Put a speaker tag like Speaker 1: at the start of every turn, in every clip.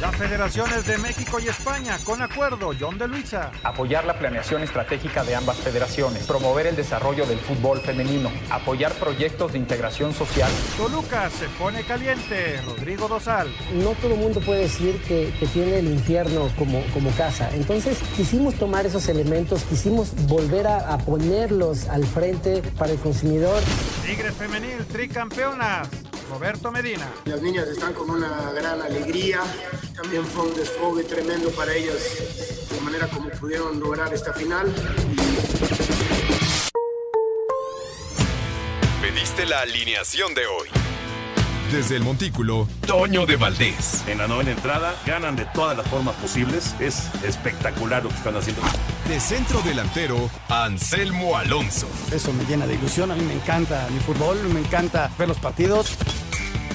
Speaker 1: Las federaciones de México y España, con acuerdo, John de Luisa.
Speaker 2: Apoyar la planeación estratégica de ambas federaciones, promover el desarrollo del fútbol femenino, apoyar proyectos de integración social.
Speaker 1: Toluca se pone caliente, Rodrigo Dosal.
Speaker 3: No todo el mundo puede decir que, que, tiene el infierno como, como casa. Entonces quisimos tomar esos elementos, quisimos volver a, a ponerlos al frente para el consumidor.
Speaker 1: Tigres femenil, tricampeonas. Roberto Medina.
Speaker 4: Las niñas están con una gran alegría. También fue un desfogue tremendo para ellas, de manera como pudieron lograr esta final.
Speaker 5: Pediste la alineación de hoy. Desde el Montículo, Toño de Valdés.
Speaker 6: En la novena entrada, ganan de todas las formas posibles. Es espectacular lo que están haciendo.
Speaker 5: De centro delantero, Anselmo Alonso.
Speaker 7: Eso me llena de ilusión. A mí me encanta mi fútbol, me encanta ver los partidos.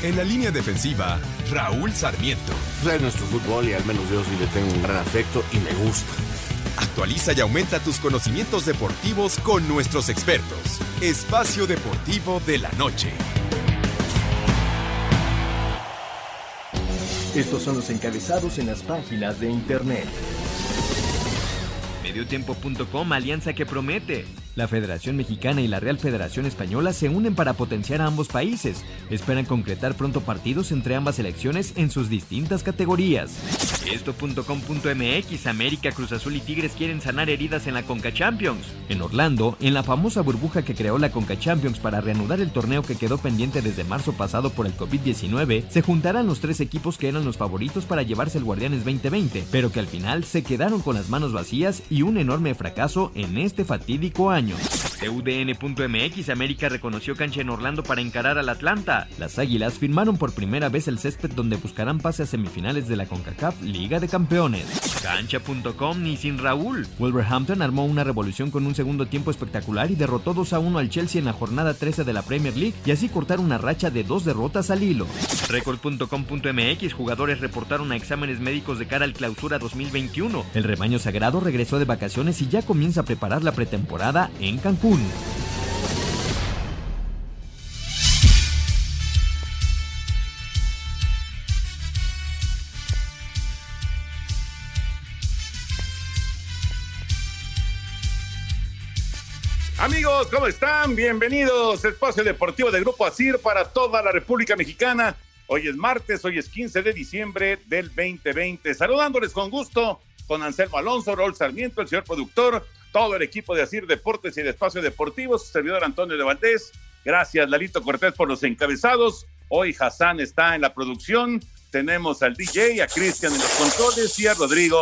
Speaker 5: En la línea defensiva, Raúl Sarmiento.
Speaker 8: Pues es nuestro fútbol y al menos yo sí le tengo un gran afecto y me gusta.
Speaker 5: Actualiza y aumenta tus conocimientos deportivos con nuestros expertos. Espacio Deportivo de la Noche.
Speaker 9: Estos son los encabezados en las páginas de internet.
Speaker 10: Mediotiempo.com, alianza que promete. La Federación Mexicana y la Real Federación Española se unen para potenciar a ambos países. Esperan concretar pronto partidos entre ambas selecciones en sus distintas categorías. Esto.com.mx, América, Cruz Azul y Tigres quieren sanar heridas en la Conca Champions. En Orlando, en la famosa burbuja que creó la Conca Champions para reanudar el torneo que quedó pendiente desde marzo pasado por el COVID-19, se juntarán los tres equipos que eran los favoritos para llevarse el Guardianes 2020, pero que al final se quedaron con las manos vacías y un enorme fracaso en este fatídico año. 完了 UDN.mx América reconoció cancha en Orlando para encarar al Atlanta. Las Águilas firmaron por primera vez el césped donde buscarán pase a semifinales de la CONCACAF Liga de Campeones. Cancha.com ni sin Raúl. Wolverhampton armó una revolución con un segundo tiempo espectacular y derrotó 2 a 1 al Chelsea en la jornada 13 de la Premier League y así cortar una racha de dos derrotas al hilo. Record.com.mx jugadores reportaron a exámenes médicos de cara al clausura 2021. El rebaño sagrado regresó de vacaciones y ya comienza a preparar la pretemporada en Cancún.
Speaker 6: Amigos, ¿cómo están? Bienvenidos a Espacio Deportivo de Grupo ASIR para toda la República Mexicana. Hoy es martes, hoy es 15 de diciembre del 2020. Saludándoles con gusto con Anselmo Alonso, Raúl Sarmiento, el señor productor, todo el equipo de Asir Deportes y de Espacio Deportivo, su servidor Antonio de Valdés. Gracias, Lalito Cortés, por los encabezados. Hoy Hassan está en la producción. Tenemos al DJ, a Cristian en los controles y a Rodrigo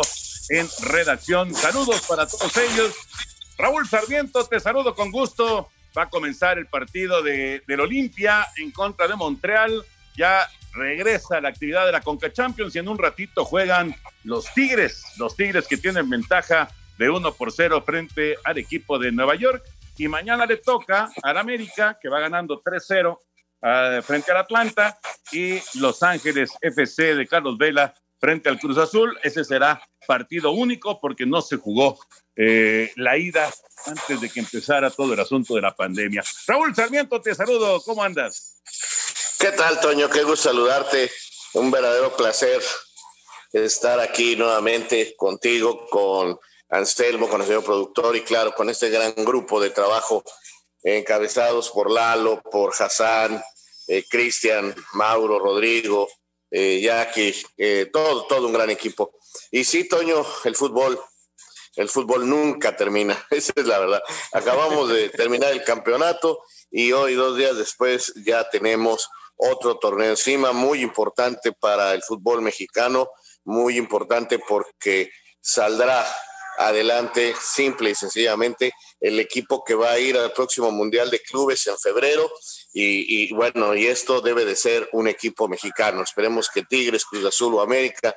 Speaker 6: en redacción. Saludos para todos ellos. Raúl Sarmiento, te saludo con gusto. Va a comenzar el partido de, del Olimpia en contra de Montreal. Ya regresa la actividad de la Conca Champions y en un ratito juegan los Tigres, los Tigres que tienen ventaja de 1 por 0 frente al equipo de Nueva York. Y mañana le toca al América, que va ganando 3-0 uh, frente al Atlanta, y Los Ángeles FC de Carlos Vela frente al Cruz Azul. Ese será partido único porque no se jugó eh, la ida antes de que empezara todo el asunto de la pandemia. Raúl Sarmiento, te saludo. ¿Cómo andas?
Speaker 8: ¿Qué tal, Toño? Qué gusto saludarte. Un verdadero placer estar aquí nuevamente contigo, con Anselmo, con el señor productor y claro, con este gran grupo de trabajo encabezados por Lalo, por Hassan, eh, Cristian, Mauro, Rodrigo, eh, Jackie, eh, todo, todo un gran equipo. Y sí, Toño, el fútbol, el fútbol nunca termina, esa es la verdad. Acabamos de terminar el campeonato y hoy, dos días después, ya tenemos otro torneo encima, muy importante para el fútbol mexicano, muy importante porque saldrá adelante simple y sencillamente el equipo que va a ir al próximo Mundial de Clubes en febrero y, bueno, y esto debe de ser un equipo mexicano. Esperemos que Tigres, Cruz Azul o América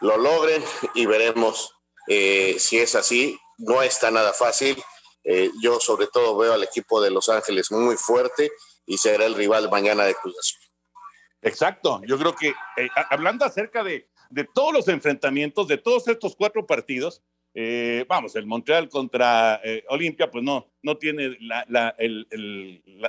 Speaker 8: lo logren y veremos eh, si es así. No está nada fácil. Eh, yo sobre todo veo al equipo de Los Ángeles muy fuerte y será el rival mañana de Cruz Azul.
Speaker 6: Exacto, yo creo que eh, hablando acerca de, de todos los enfrentamientos, de todos estos cuatro partidos, eh, vamos, el Montreal contra eh, Olimpia, pues no, no tiene la, la,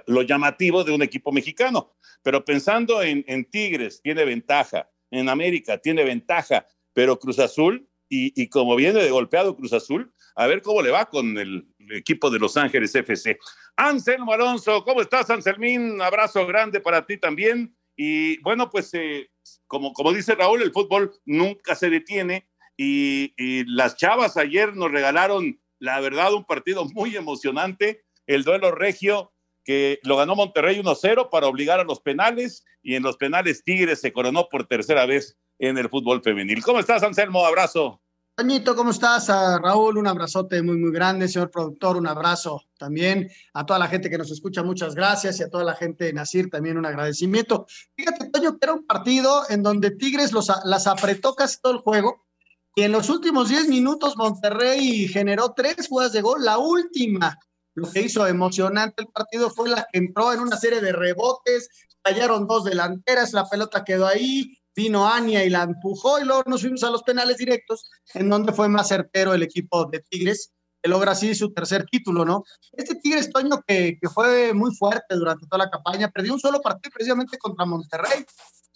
Speaker 6: lo llamativo de un equipo mexicano. Pero pensando en, Tigres, tiene ventaja. en América, tiene ventaja, pero Cruz Azul, y, como viene de golpeado Cruz Azul, a ver cómo le va con el equipo de Los Ángeles FC. Anselmo Alonso, ¿cómo estás, Anselmín? Abrazo grande para ti también. Y bueno, pues eh, como, como dice Raúl, el fútbol nunca se detiene y, las chavas ayer nos regalaron, la verdad, un partido muy emocionante, el duelo regio que lo ganó Monterrey 1-0 para obligar a los penales y en los penales Tigres se coronó por tercera vez en el fútbol femenil. ¿Cómo estás, Anselmo? Abrazo.
Speaker 11: Toñito, ¿cómo estás? A Raúl, un abrazote muy, muy grande. Señor productor, un abrazo también. A toda la gente que nos escucha, muchas gracias. Y a toda la gente de Nacir, también un agradecimiento. Fíjate, Toño, que era un partido en donde Tigres los, las apretó casi todo el juego. Y en los últimos 10 minutos, Monterrey generó tres jugadas de gol. La última, lo que hizo emocionante el partido fue la que entró en una serie de rebotes. Fallaron dos delanteras, la pelota quedó ahí vino Ania y la empujó y luego nos fuimos a los penales directos, en donde fue más certero el equipo de Tigres, que logra así su tercer título, ¿no? Este Tigres, Toño, que, que fue muy fuerte durante toda la campaña, perdió un solo partido precisamente contra Monterrey,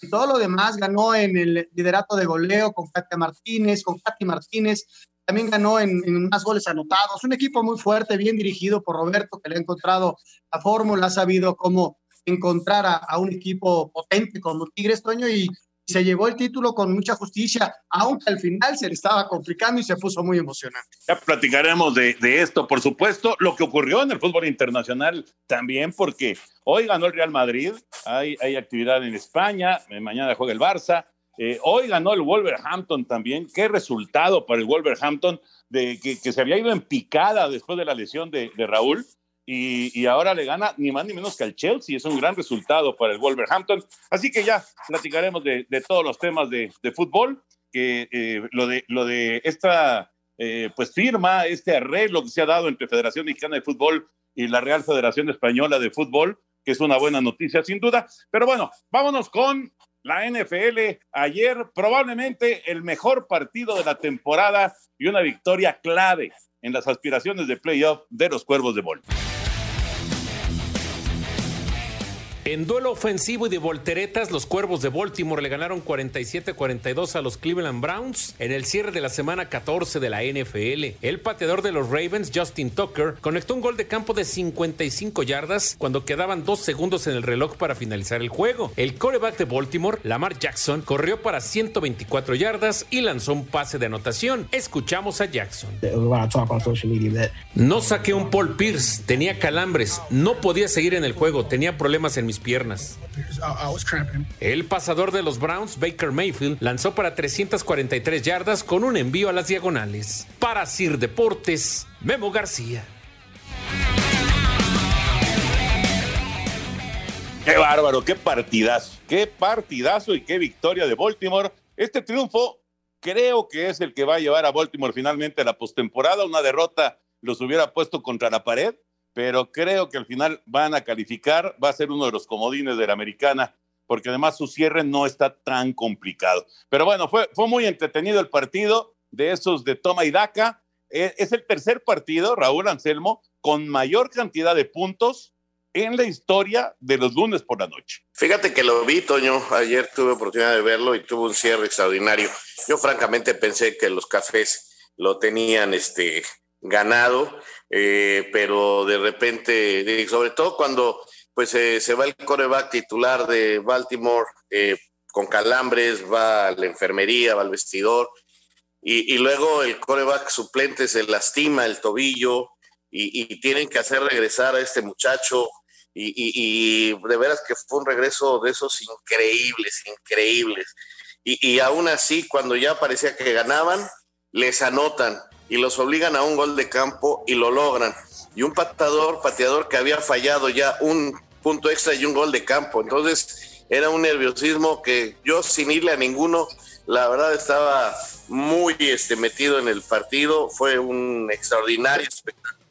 Speaker 11: y todo lo demás ganó en el liderato de goleo con Katia Martínez, con Katy Martínez, también ganó en, en, más goles anotados, un equipo muy fuerte, bien dirigido por Roberto, que le ha encontrado la fórmula, ha sabido cómo encontrar a, a un equipo potente como Tigres, Toño, y se llevó el título con mucha justicia, aunque al final se le estaba complicando y se puso muy emocionante.
Speaker 6: Ya platicaremos de, de, esto, por supuesto, lo que ocurrió en el fútbol internacional también, porque hoy ganó el Real Madrid, hay, hay actividad en España, mañana juega el Barça, eh, hoy ganó el Wolverhampton también, qué resultado para el Wolverhampton de que, que se había ido en picada después de la lesión de, de Raúl y, y, ahora le gana ni más ni menos que al Chelsea. Es un gran resultado para el Wolverhampton. Así que ya platicaremos de, de todos los temas de, de fútbol, que eh, lo, de, lo de esta eh, pues firma, este arreglo que se ha dado entre Federación Mexicana de Fútbol y la Real Federación Española de Fútbol, que es una buena noticia sin duda. Pero bueno, vámonos con la NFL. Ayer probablemente el mejor partido de la temporada y una victoria clave en las aspiraciones de playoff de los Cuervos de Baltimore.
Speaker 12: En duelo ofensivo y de volteretas, los Cuervos de Baltimore le ganaron 47-42 a los Cleveland Browns en el cierre de la semana 14 de la NFL. El pateador de los Ravens, Justin Tucker, conectó un gol de campo de 55 yardas cuando quedaban dos segundos en el reloj para finalizar el juego. El coreback de Baltimore, Lamar Jackson, corrió para 124 yardas y lanzó un pase de anotación. Escuchamos a Jackson. No saqué un Paul Pierce, tenía calambres, no podía seguir en el juego, tenía problemas en mis piernas. El pasador de los Browns, Baker Mayfield, lanzó para 343 yardas con un envío a las diagonales. Para Sir Deportes, Memo García.
Speaker 6: Qué bárbaro, qué partidazo, qué partidazo y qué victoria de Baltimore. Este triunfo creo que es el que va a llevar a Baltimore finalmente a la postemporada. Una derrota los hubiera puesto contra la pared pero creo que al final van a calificar, va a ser uno de los comodines de la americana, porque además su cierre no está tan complicado. Pero bueno, fue, fue muy entretenido el partido de esos de toma y daca. Es el tercer partido, Raúl Anselmo, con mayor cantidad de puntos en la historia de los lunes por la noche.
Speaker 8: Fíjate que lo vi, Toño, ayer tuve oportunidad de verlo y tuvo un cierre extraordinario. Yo francamente pensé que los cafés lo tenían este, ganado, eh, pero de repente, sobre todo cuando pues eh, se va el coreback titular de Baltimore eh, con calambres, va a la enfermería, va al vestidor, y, luego el coreback suplente se lastima el tobillo y, tienen que hacer regresar a este muchacho. Y, de veras que fue un regreso de esos increíbles, increíbles. Y, aún así, cuando ya parecía que ganaban, les anotan y los obligan a un gol de campo y lo logran. Y un patador, pateador que había fallado ya un punto extra y un gol de campo. Entonces era un nerviosismo que yo sin irle a ninguno, la verdad estaba muy este, metido en el partido. Fue un extraordinario espectáculo,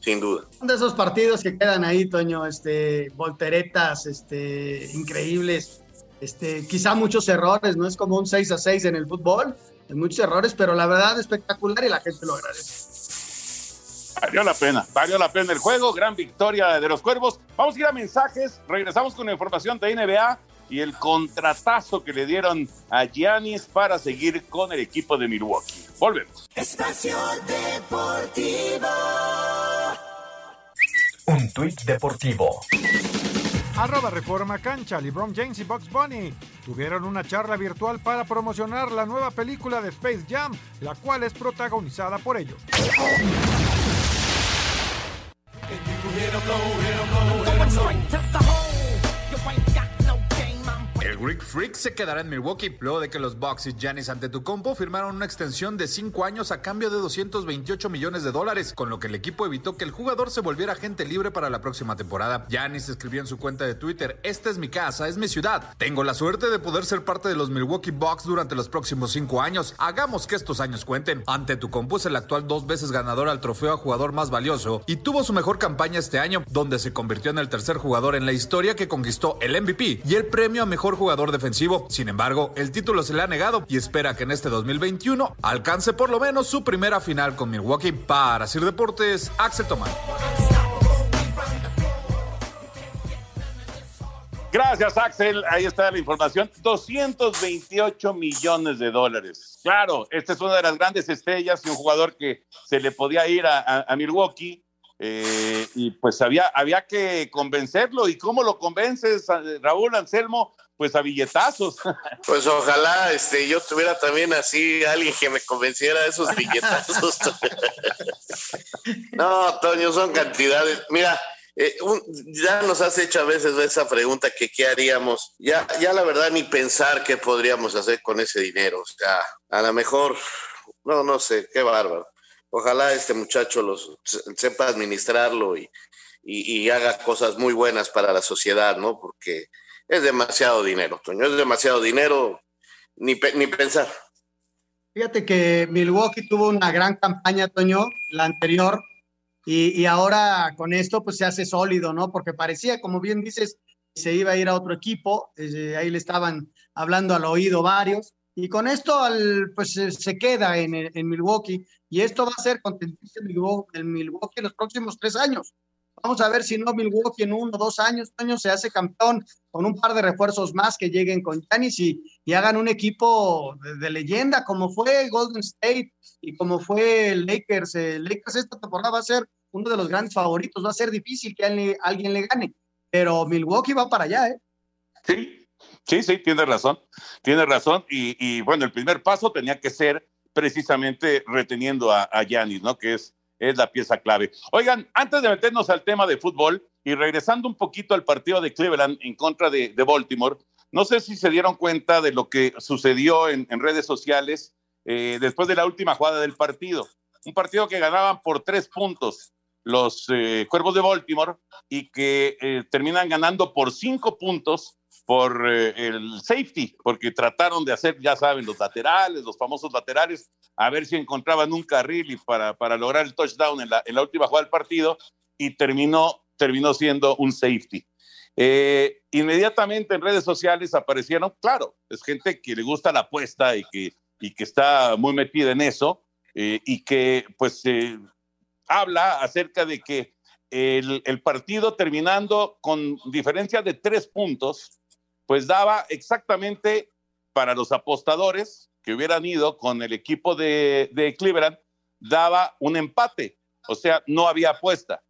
Speaker 8: sin duda.
Speaker 11: De esos partidos que quedan ahí, Toño, este, volteretas este, increíbles. Este, quizá muchos errores, no es como un 6 a 6 en el fútbol, muchos errores, pero la verdad espectacular y la gente lo agradece.
Speaker 6: Valió la pena, valió la pena el juego, gran victoria de los Cuervos. Vamos a ir a mensajes, regresamos con la información de NBA. y el contratazo que le dieron a Giannis para seguir con el equipo de Milwaukee. Volvemos.
Speaker 13: Espacio Deportivo.
Speaker 9: Un tuit deportivo.
Speaker 1: Arroba Reforma Cancha, LeBron James y Bugs Bunny tuvieron una charla virtual para promocionar la nueva película de Space Jam, la cual es protagonizada por ellos.
Speaker 14: Greek Freak se quedará en Milwaukee luego de que los Bucks y Giannis Antetokounmpo firmaron una extensión de 5 años a cambio de 228 millones de dólares, con lo que el equipo evitó que el jugador se volviera agente libre para la próxima temporada. Giannis escribió en su cuenta de Twitter, esta es mi casa, es mi ciudad. Tengo la suerte de poder ser parte de los Milwaukee Bucks durante los próximos 5 años. Hagamos que estos años cuenten. Antetokounmpo es el actual dos veces ganador al trofeo a jugador más valioso y tuvo su mejor campaña este año, donde se convirtió en el tercer jugador en la historia que conquistó el MVP y el premio a mejor jugador defensivo. Sin embargo, el título se le ha negado y espera que en este 2021 alcance por lo menos su primera final con Milwaukee. Para Sir Deportes, Axel Tomás.
Speaker 6: Gracias, Axel. Ahí está la información. 228 millones de dólares. Claro, esta es una de las grandes estrellas y un jugador que se le podía ir a Milwaukee. Eh, y pues había, había que convencerlo. ¿Y cómo lo convences, Raúl Anselmo? Pues a billetazos.
Speaker 8: Pues ojalá este, yo tuviera también así alguien que me convenciera de esos billetazos. no, Toño, son cantidades. Mira, eh, un, ya nos has hecho a veces esa pregunta que qué haríamos. Ya, ya la verdad ni pensar qué podríamos hacer con ese dinero. O sea, a lo mejor, no, no sé, qué bárbaro. Ojalá este muchacho los sepa administrarlo y, y, y haga cosas muy buenas para la sociedad, ¿no? Porque es demasiado dinero, Toño, es demasiado dinero, ni, ni pensar.
Speaker 11: Fíjate que Milwaukee tuvo una gran campaña, Toño, la anterior, y, y, ahora con esto pues se hace sólido, ¿no? Porque parecía, como bien dices, se iba a ir a otro equipo, eh, ahí le estaban hablando al oído varios, y con esto al, pues se queda en, en, Milwaukee, y esto va a ser contentísimo en Milwaukee en los próximos tres años. Vamos a ver si no Milwaukee en uno o dos años, años se hace campeón con un par de refuerzos más que lleguen con Giannis y, y hagan un equipo de, leyenda como fue Golden State y como fue Lakers. Lakers esta temporada va a ser uno de los grandes favoritos, va a ser difícil que alguien, alguien le gane, pero Milwaukee va para allá, ¿eh?
Speaker 6: Sí, sí, sí, tiene razón, tiene razón y, y bueno, el primer paso tenía que ser precisamente reteniendo a, Giannis, ¿no? Que es es la pieza clave. Oigan, antes de meternos al tema de fútbol y regresando un poquito al partido de Cleveland en contra de, de Baltimore, no sé si se dieron cuenta de lo que sucedió en, en redes sociales eh, después de la última jugada del partido. Un partido que ganaban por tres puntos los eh, Cuervos de Baltimore y que eh, terminan ganando por cinco puntos por eh, el safety, porque trataron de hacer, ya saben, los laterales, los famosos laterales, a ver si encontraban un carril y para, para lograr el touchdown en la, en la última jugada del partido, y terminó, terminó siendo un safety. Eh, inmediatamente en redes sociales aparecieron, claro, es gente que le gusta la apuesta y que, y que está muy metida en eso, eh, y que pues eh, habla acerca de que el, el partido terminando con diferencia de tres puntos, pues daba exactamente para los apostadores que hubieran ido con el equipo de, Cleveland, daba un empate, o sea, no había apuesta.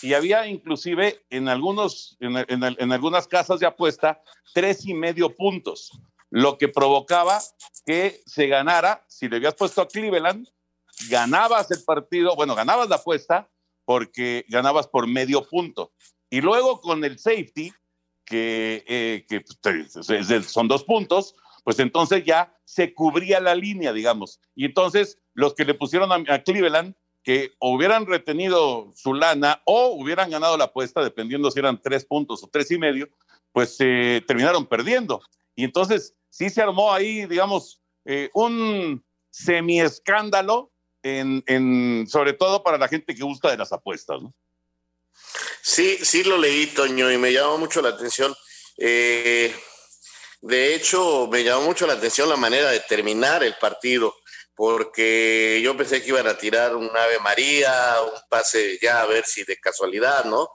Speaker 6: Y había inclusive en, algunos, en, en, en algunas casas de apuesta tres y medio puntos, lo que provocaba que se ganara, si le habías puesto a Cleveland, ganabas el partido, bueno, ganabas la apuesta porque ganabas por medio punto. Y luego con el safety, que, eh, que pues, son dos puntos, pues entonces ya se cubría la línea, digamos. Y entonces los que le pusieron a, Cleveland, que hubieran retenido su lana o hubieran ganado la apuesta, dependiendo si eran tres puntos o tres y medio, pues eh, terminaron perdiendo. Y entonces sí se armó ahí, digamos, eh, un semi-escándalo, en, en, sobre todo para la gente que gusta de las apuestas, ¿no?
Speaker 8: Sí, sí lo leí, Toño, y me llamó mucho la atención. Eh, de hecho, me llamó mucho la atención la manera de terminar el partido, porque yo pensé que iban a tirar un Ave María, un pase ya a ver si de casualidad, ¿no?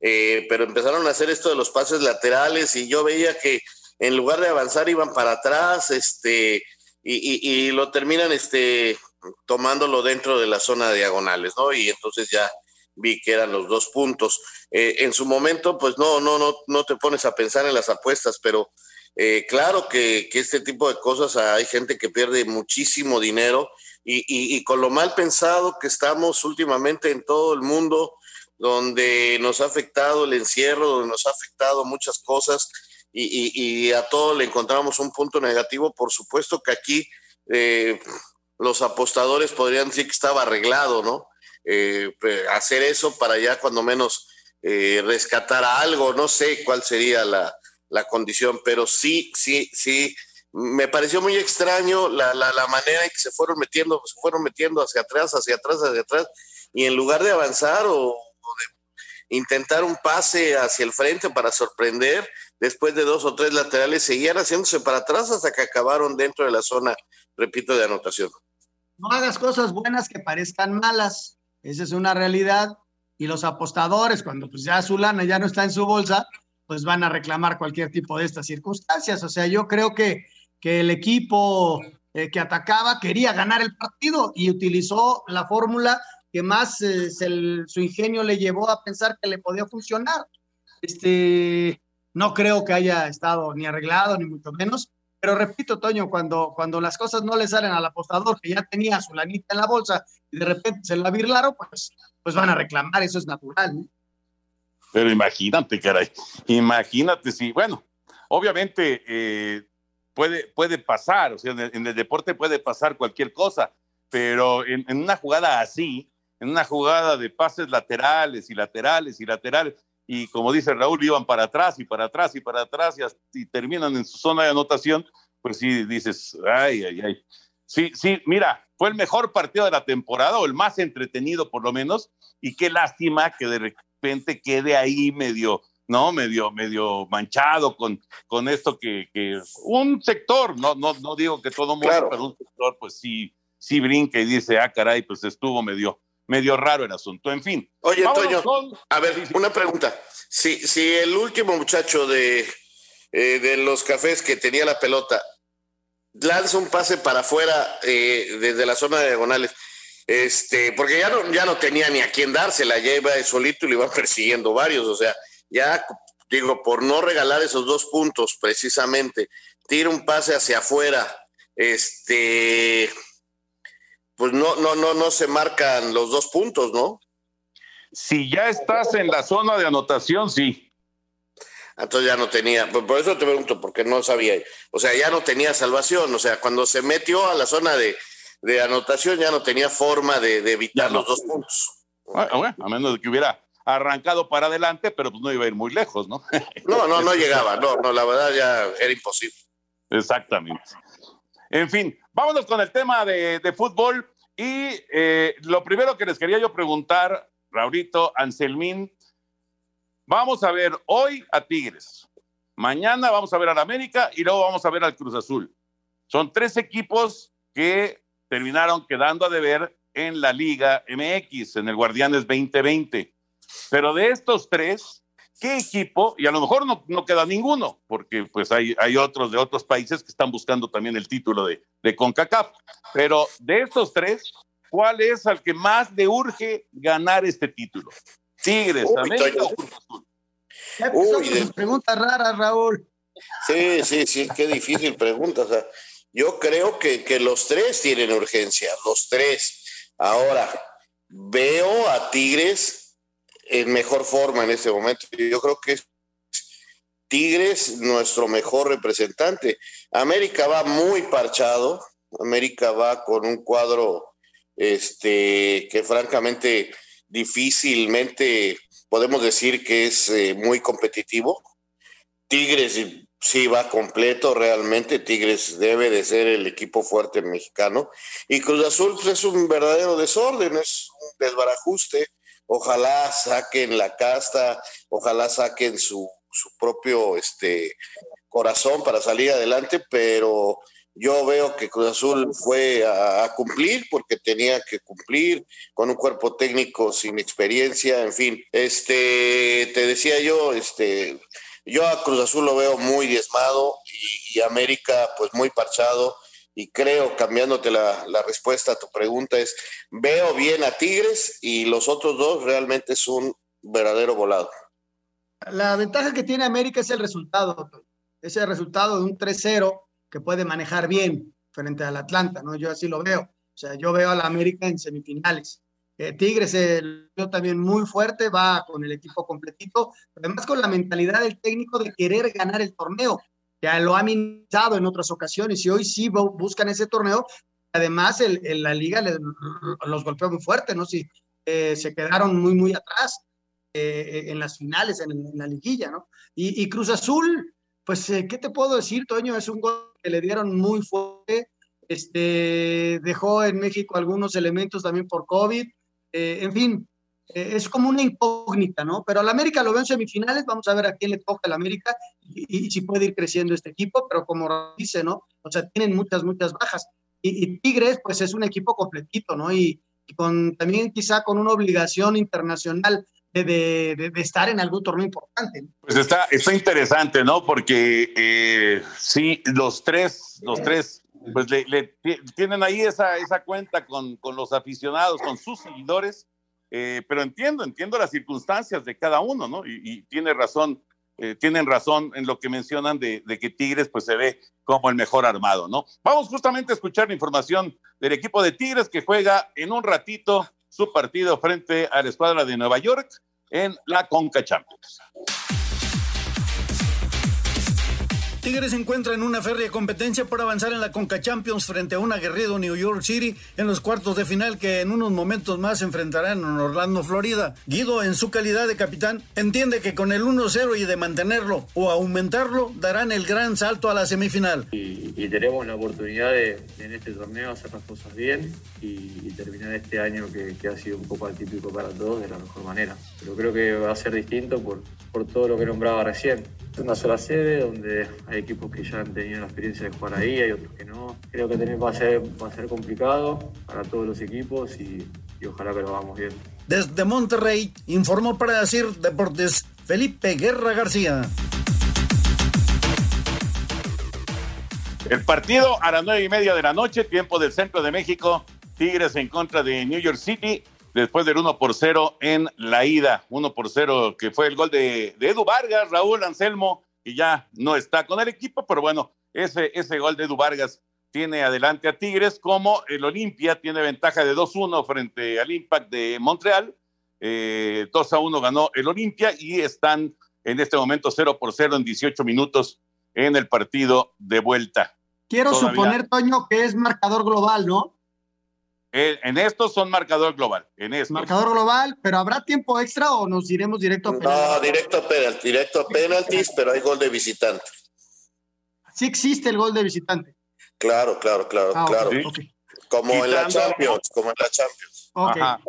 Speaker 8: Eh, pero empezaron a hacer esto de los pases laterales y yo veía que en lugar de avanzar iban para atrás, este, y, lo terminan este, tomándolo dentro de la zona de diagonales, ¿no? Y entonces ya vi que eran los dos puntos. Eh, en su momento, pues no, no, no, no te pones a pensar en las apuestas, pero eh, claro que, este tipo de cosas hay gente que pierde muchísimo dinero y, y, con lo mal pensado que estamos últimamente en todo el mundo, donde nos ha afectado el encierro, donde nos ha afectado muchas cosas y, y a todo le encontramos un punto negativo, por supuesto que aquí eh, los apostadores podrían decir que estaba arreglado, ¿no? Eh, hacer eso para ya cuando menos eh, rescatar algo, no sé cuál sería la, la, condición, pero sí, sí, sí, me pareció muy extraño la, la, la manera en que se fueron metiendo, se fueron metiendo hacia atrás, hacia atrás, hacia atrás, y en lugar de avanzar o intentar un pase hacia el frente para sorprender, después de dos o tres laterales, seguían haciéndose para atrás hasta que acabaron dentro de la zona, repito, de anotación.
Speaker 11: No hagas cosas buenas que parezcan malas, esa es una realidad, y los apostadores, cuando pues ya su lana ya no está en su bolsa, pues van a reclamar cualquier tipo de estas circunstancias. O sea, yo creo que, que el equipo eh, que atacaba quería ganar el partido y utilizó la fórmula que más eh, su ingenio le llevó a pensar que le podía funcionar. Este, no creo que haya estado ni arreglado, ni mucho menos, pero repito, Toño, cuando, cuando las cosas no le salen al apostador que ya tenía su lanita en la bolsa y de repente se la virlaron, pues, pues van a reclamar, eso es natural. ¿no?
Speaker 6: Pero imagínate, caray, imagínate si, bueno, obviamente eh, puede, puede pasar, o sea, en el, deporte puede pasar cualquier cosa, pero en una jugada así, en una jugada de pases laterales y laterales y laterales, y como dice Raúl, iban para atrás y para atrás y para atrás y, terminan en su zona de anotación, pues sí dices, ay, ay, ay. Sí, sí, mira, fue el mejor partido de la temporada o el más entretenido por lo menos, y qué lástima que de repente quede ahí medio, ¿no? Medio, medio manchado con, con esto que, que un sector, no, no, no digo que todo mundo, pero un sector pues sí, sí brinca y dice, ah, caray, pues estuvo medio, medio raro el asunto. En fin.
Speaker 8: Oye, Toño, a ver, una pregunta. Si, si el último muchacho de, eh, de los cafés que tenía la pelota lanza un pase para afuera eh, desde la zona de diagonales, este, porque ya no, ya no tenía ni a quién dársela, ya iba solito y le iban persiguiendo varios, o sea, ya digo, por no regalar esos dos puntos precisamente, tira un pase hacia afuera, este, pues no, no, no, no se marcan los dos puntos, ¿no?
Speaker 6: Si ya estás en la zona de anotación, sí.
Speaker 8: Entonces ya no tenía, por eso te pregunto, porque no sabía. O sea, ya no tenía salvación. O sea, cuando se metió a la zona de, anotación, ya no tenía forma de, evitar los dos puntos.
Speaker 6: Bueno, a menos de que hubiera arrancado para adelante, pero pues no iba a ir muy lejos, ¿no?
Speaker 8: No, no, no llegaba. No, no, la verdad ya era imposible.
Speaker 6: Exactamente. En fin, vámonos con el tema de, fútbol. Y eh, lo primero que les quería yo preguntar, Raurito, Anselmín, vamos a ver hoy a Tigres, mañana vamos a ver al América y luego vamos a ver al Cruz Azul. Son tres equipos que terminaron quedando a deber en la Liga MX, en el Guardianes 2020. Pero de estos tres, qué equipo, y a lo mejor no, no queda ninguno, porque pues hay, hay, otros de otros países que están buscando también el título de, de CONCACAF, pero de estos tres, ¿cuál es al que más le urge ganar este título? Tigres, América o Cruz Azul.
Speaker 11: Uy, pregunta rara, Raúl.
Speaker 8: Sí, sí, sí, qué difícil pregunta. O sea, yo creo que, que los tres tienen urgencia, los tres. Ahora, veo a Tigres en mejor forma en este momento. Yo creo que es Tigres nuestro mejor representante. América va muy parchado, América va con un cuadro este que francamente difícilmente podemos decir que es eh, muy competitivo. Tigres sí va completo realmente, Tigres debe de ser el equipo fuerte mexicano y Cruz Azul pues, es un verdadero desorden, es un desbarajuste ojalá saquen la casta, ojalá saquen su, propio este, corazón para salir adelante, pero yo veo que Cruz Azul fue a, cumplir porque tenía que cumplir con un cuerpo técnico sin experiencia, en fin. Este, te decía yo, este, Yo a Cruz Azul lo veo muy diezmado y, y América pues muy parchado y creo, cambiándote la, la, respuesta a tu pregunta, es veo bien a Tigres y los otros dos realmente es un verdadero volado.
Speaker 11: La ventaja que tiene América es el resultado, es el resultado de un 3-0 que puede manejar bien frente al Atlanta, ¿no? Yo así lo veo. O sea, yo veo a la América en semifinales. Eh, Tigres yo también muy fuerte, va con el equipo completito, además con la mentalidad del técnico de querer ganar el torneo ya lo ha minimizado en otras ocasiones y hoy sí buscan ese torneo. Además, el, la liga les, los golpeó muy fuerte, ¿no? Si eh, se quedaron muy, muy atrás eh, en las finales, en, en, la liguilla, ¿no? Y, Cruz Azul, pues, eh, ¿qué te puedo decir, Toño? Es un gol que le dieron muy fuerte. Este, dejó en México algunos elementos también por COVID. en fin, eh, es como una incógnita, ¿no? Pero al América lo veo en semifinales, vamos a ver a quién le toca al América y, y, si puede ir creciendo este equipo, pero como dice, ¿no? O sea, tienen muchas, muchas bajas. Y, y Tigres, pues es un equipo completito, ¿no? Y, y, con también quizá con una obligación internacional de, de, de estar en algún torneo importante. ¿no?
Speaker 6: Pues está, está interesante, ¿no? Porque eh, sí, los tres, los tres, pues le, le tienen ahí esa, esa cuenta con, con los aficionados, con sus seguidores eh, pero entiendo, entiendo las circunstancias de cada uno, ¿no? Y, tiene razón, eh, tienen razón en lo que mencionan de, de, que Tigres pues se ve como el mejor armado, ¿no? Vamos justamente a escuchar la información del equipo de Tigres que juega en un ratito su partido frente a la escuadra de Nueva York en la Conca Champions.
Speaker 15: Tigres se encuentra en una férrea competencia por avanzar en la Conca Champions frente a un aguerrido New York City en los cuartos de final que en unos momentos más enfrentarán en Orlando, Florida. Guido, en su calidad de capitán, entiende que con el 1-0 y de mantenerlo o aumentarlo, darán el gran salto a la semifinal.
Speaker 16: Y, tenemos la oportunidad de, en este torneo, hacer las cosas bien y, terminar este año que, que, ha sido un poco atípico para todos de la mejor manera. Pero creo que va a ser distinto por, por todo lo que nombraba recién. Es una sola sede donde hay equipos que ya han tenido la experiencia de jugar ahí, hay otros que no. Creo que también va a ser, va a ser complicado para todos los equipos y, y ojalá que lo hagamos bien.
Speaker 15: Desde Monterrey, informó para decir Deportes Felipe Guerra García.
Speaker 6: El partido a las nueve y media de la noche, tiempo del centro de México, Tigres en contra de New York City, después del 1 por 0 en la ida. 1 por 0 que fue el gol de, de Edu Vargas, Raúl Anselmo, y ya no está con el equipo, pero bueno, ese, ese gol de Edu Vargas tiene adelante a Tigres, como el Olimpia tiene ventaja de 2-1 frente al Impact de Montreal. Eh, 2-1 ganó el Olimpia y están en este momento 0 por 0 en 18 minutos en el partido de vuelta.
Speaker 11: Quiero Todavía. suponer, Toño, que es marcador global, ¿no?
Speaker 6: Eh, en estos son marcador global. En estos.
Speaker 11: Marcador global, pero ¿habrá tiempo extra o nos iremos directo a
Speaker 8: penaltis? No, directo a penaltis, directo a penaltis, pero hay gol de visitante.
Speaker 11: Sí existe el gol de visitante.
Speaker 8: Claro, claro, claro, ah, claro. Okay, okay. Como Quitando, en la Champions, como en la Champions.
Speaker 6: Okay. Ajá.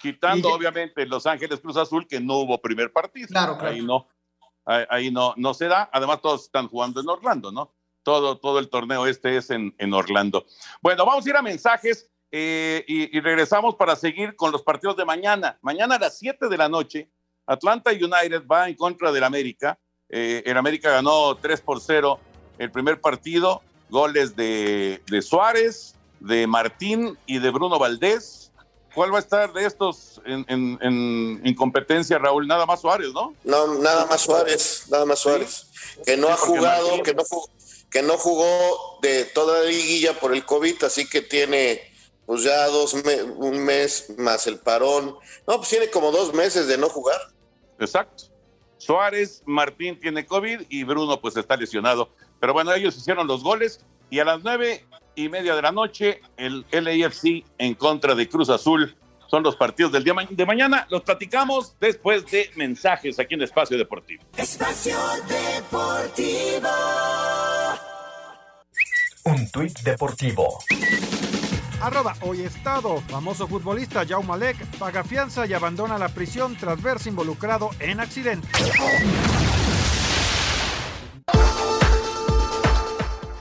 Speaker 6: Quitando, y... obviamente, Los Ángeles Cruz Azul, que no hubo primer partido.
Speaker 11: Claro, claro.
Speaker 6: Ahí no, ahí, ahí no, no se da. Además, todos están jugando en Orlando, ¿no? Todo, todo el torneo este es en, en Orlando. Bueno, vamos a ir a mensajes. Eh, y, y, regresamos para seguir con los partidos de mañana. Mañana a las 7 de la noche, Atlanta United va en contra del América. Eh, el América ganó 3 por 0 el primer partido, goles de, de, Suárez, de Martín y de Bruno Valdés. ¿Cuál va a estar de estos en, en, en, en competencia, Raúl? Nada más Suárez, ¿no?
Speaker 8: No, nada más Suárez, nada más Suárez. ¿Sí? Que no sí, ha jugado, Martín... que no jugó, que no jugó de toda la liguilla por el COVID, así que tiene pues ya dos me un mes más el parón. No, pues tiene como dos meses de no jugar.
Speaker 6: Exacto. Suárez, Martín tiene COVID y Bruno pues está lesionado. Pero bueno, ellos hicieron los goles y a las nueve y media de la noche el LAFC en contra de Cruz Azul. Son los partidos del día de mañana. Los platicamos después de mensajes aquí en Espacio Deportivo.
Speaker 13: Espacio Deportivo.
Speaker 9: Un tuit deportivo.
Speaker 1: Arroba hoy estado. Famoso futbolista Jaume Alec paga fianza y abandona la prisión tras verse involucrado en accidente.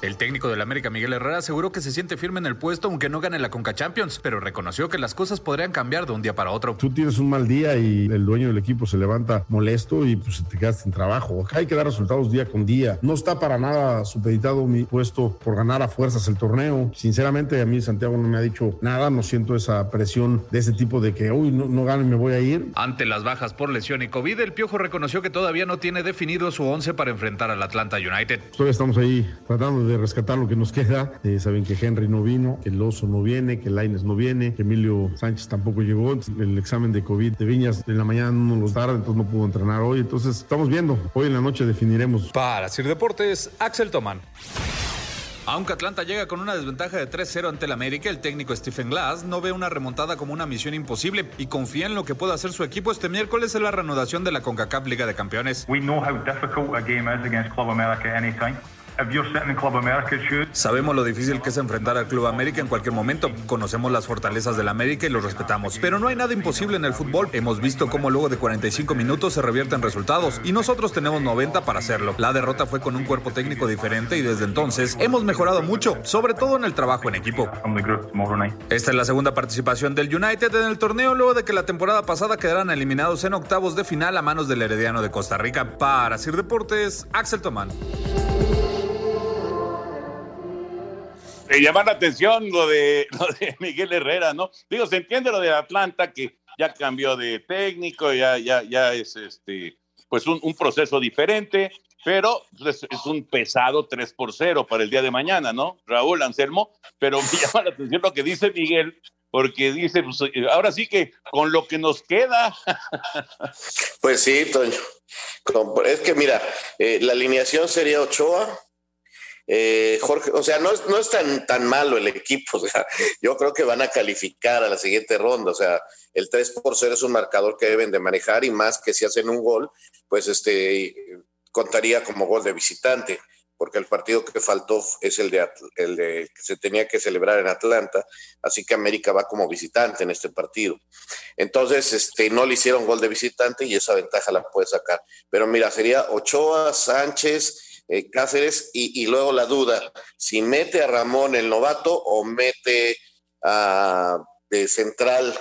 Speaker 14: El técnico del América, Miguel Herrera, aseguró que se siente firme en el puesto aunque no gane la Conca Champions, pero reconoció que las cosas podrían cambiar de un día para otro.
Speaker 17: Tú tienes un mal día y el dueño del equipo se levanta molesto y pues te quedas sin trabajo. Acá hay que dar resultados día con día. No está para nada supeditado mi puesto por ganar a fuerzas el torneo. Sinceramente, a mí Santiago no me ha dicho nada. No siento esa presión de ese tipo de que, uy, no, no gano y me voy a ir.
Speaker 14: Ante las bajas por lesión y COVID, el Piojo reconoció que todavía no tiene definido su once para enfrentar al Atlanta United.
Speaker 17: Todavía estamos ahí tratando de rescatar lo que nos queda. Eh, saben que Henry no vino, que el Oso no viene, que Laines no viene, que Emilio Sánchez tampoco llegó. El examen de COVID de Viñas en la mañana no nos los daron, entonces no pudo entrenar hoy. Entonces estamos viendo. Hoy en la noche definiremos.
Speaker 14: Para Sir Deportes, Axel Tomán. Aunque Atlanta llega con una desventaja de 3-0 ante el América, el técnico Stephen Glass no ve una remontada como una misión imposible y confía en lo que pueda hacer su equipo este miércoles en la reanudación de la CONCACAF Liga de Campeones.
Speaker 18: We know how difficult a game is against Club America anytime.
Speaker 14: Sabemos lo difícil que es enfrentar al Club América en cualquier momento. Conocemos las fortalezas del América y los respetamos. Pero no hay nada imposible en el fútbol. Hemos visto cómo luego de 45 minutos se revierten resultados y nosotros tenemos 90 para hacerlo. La derrota fue con un cuerpo técnico diferente y desde entonces hemos mejorado mucho, sobre todo en el trabajo en equipo. Esta es la segunda participación del United en el torneo luego de que la temporada pasada quedaran eliminados en octavos de final a manos del Herediano de Costa Rica. Para Sir Deportes, Axel Tomán.
Speaker 6: Me llama la atención lo de, Miguel Herrera, ¿no? Digo, se entiende lo de Atlanta, que ya cambió de técnico, ya, ya, ya es este, pues un, un proceso diferente, pero es, es un pesado 3 por 0 para el día de mañana, ¿no? Raúl Anselmo, pero me llama la atención lo que dice Miguel, porque dice, pues, ahora sí que con lo que nos queda.
Speaker 8: Pues sí, Toño. Es que mira, eh, la alineación sería Ochoa, eh, Jorge, o sea, no es, no es tan, tan malo el equipo, o sea, yo creo que van a calificar a la siguiente ronda, o sea, el 3 por 0 es un marcador que deben de manejar y más que si hacen un gol, pues este contaría como gol de visitante, porque el partido que faltó es el de, el de que se tenía que celebrar en Atlanta, así que América va como visitante en este partido. Entonces, este, no le hicieron gol de visitante y esa ventaja la puede sacar. Pero mira, sería Ochoa, Sánchez, eh, Cáceres y, luego la duda, si mete a Ramón el novato o mete a de central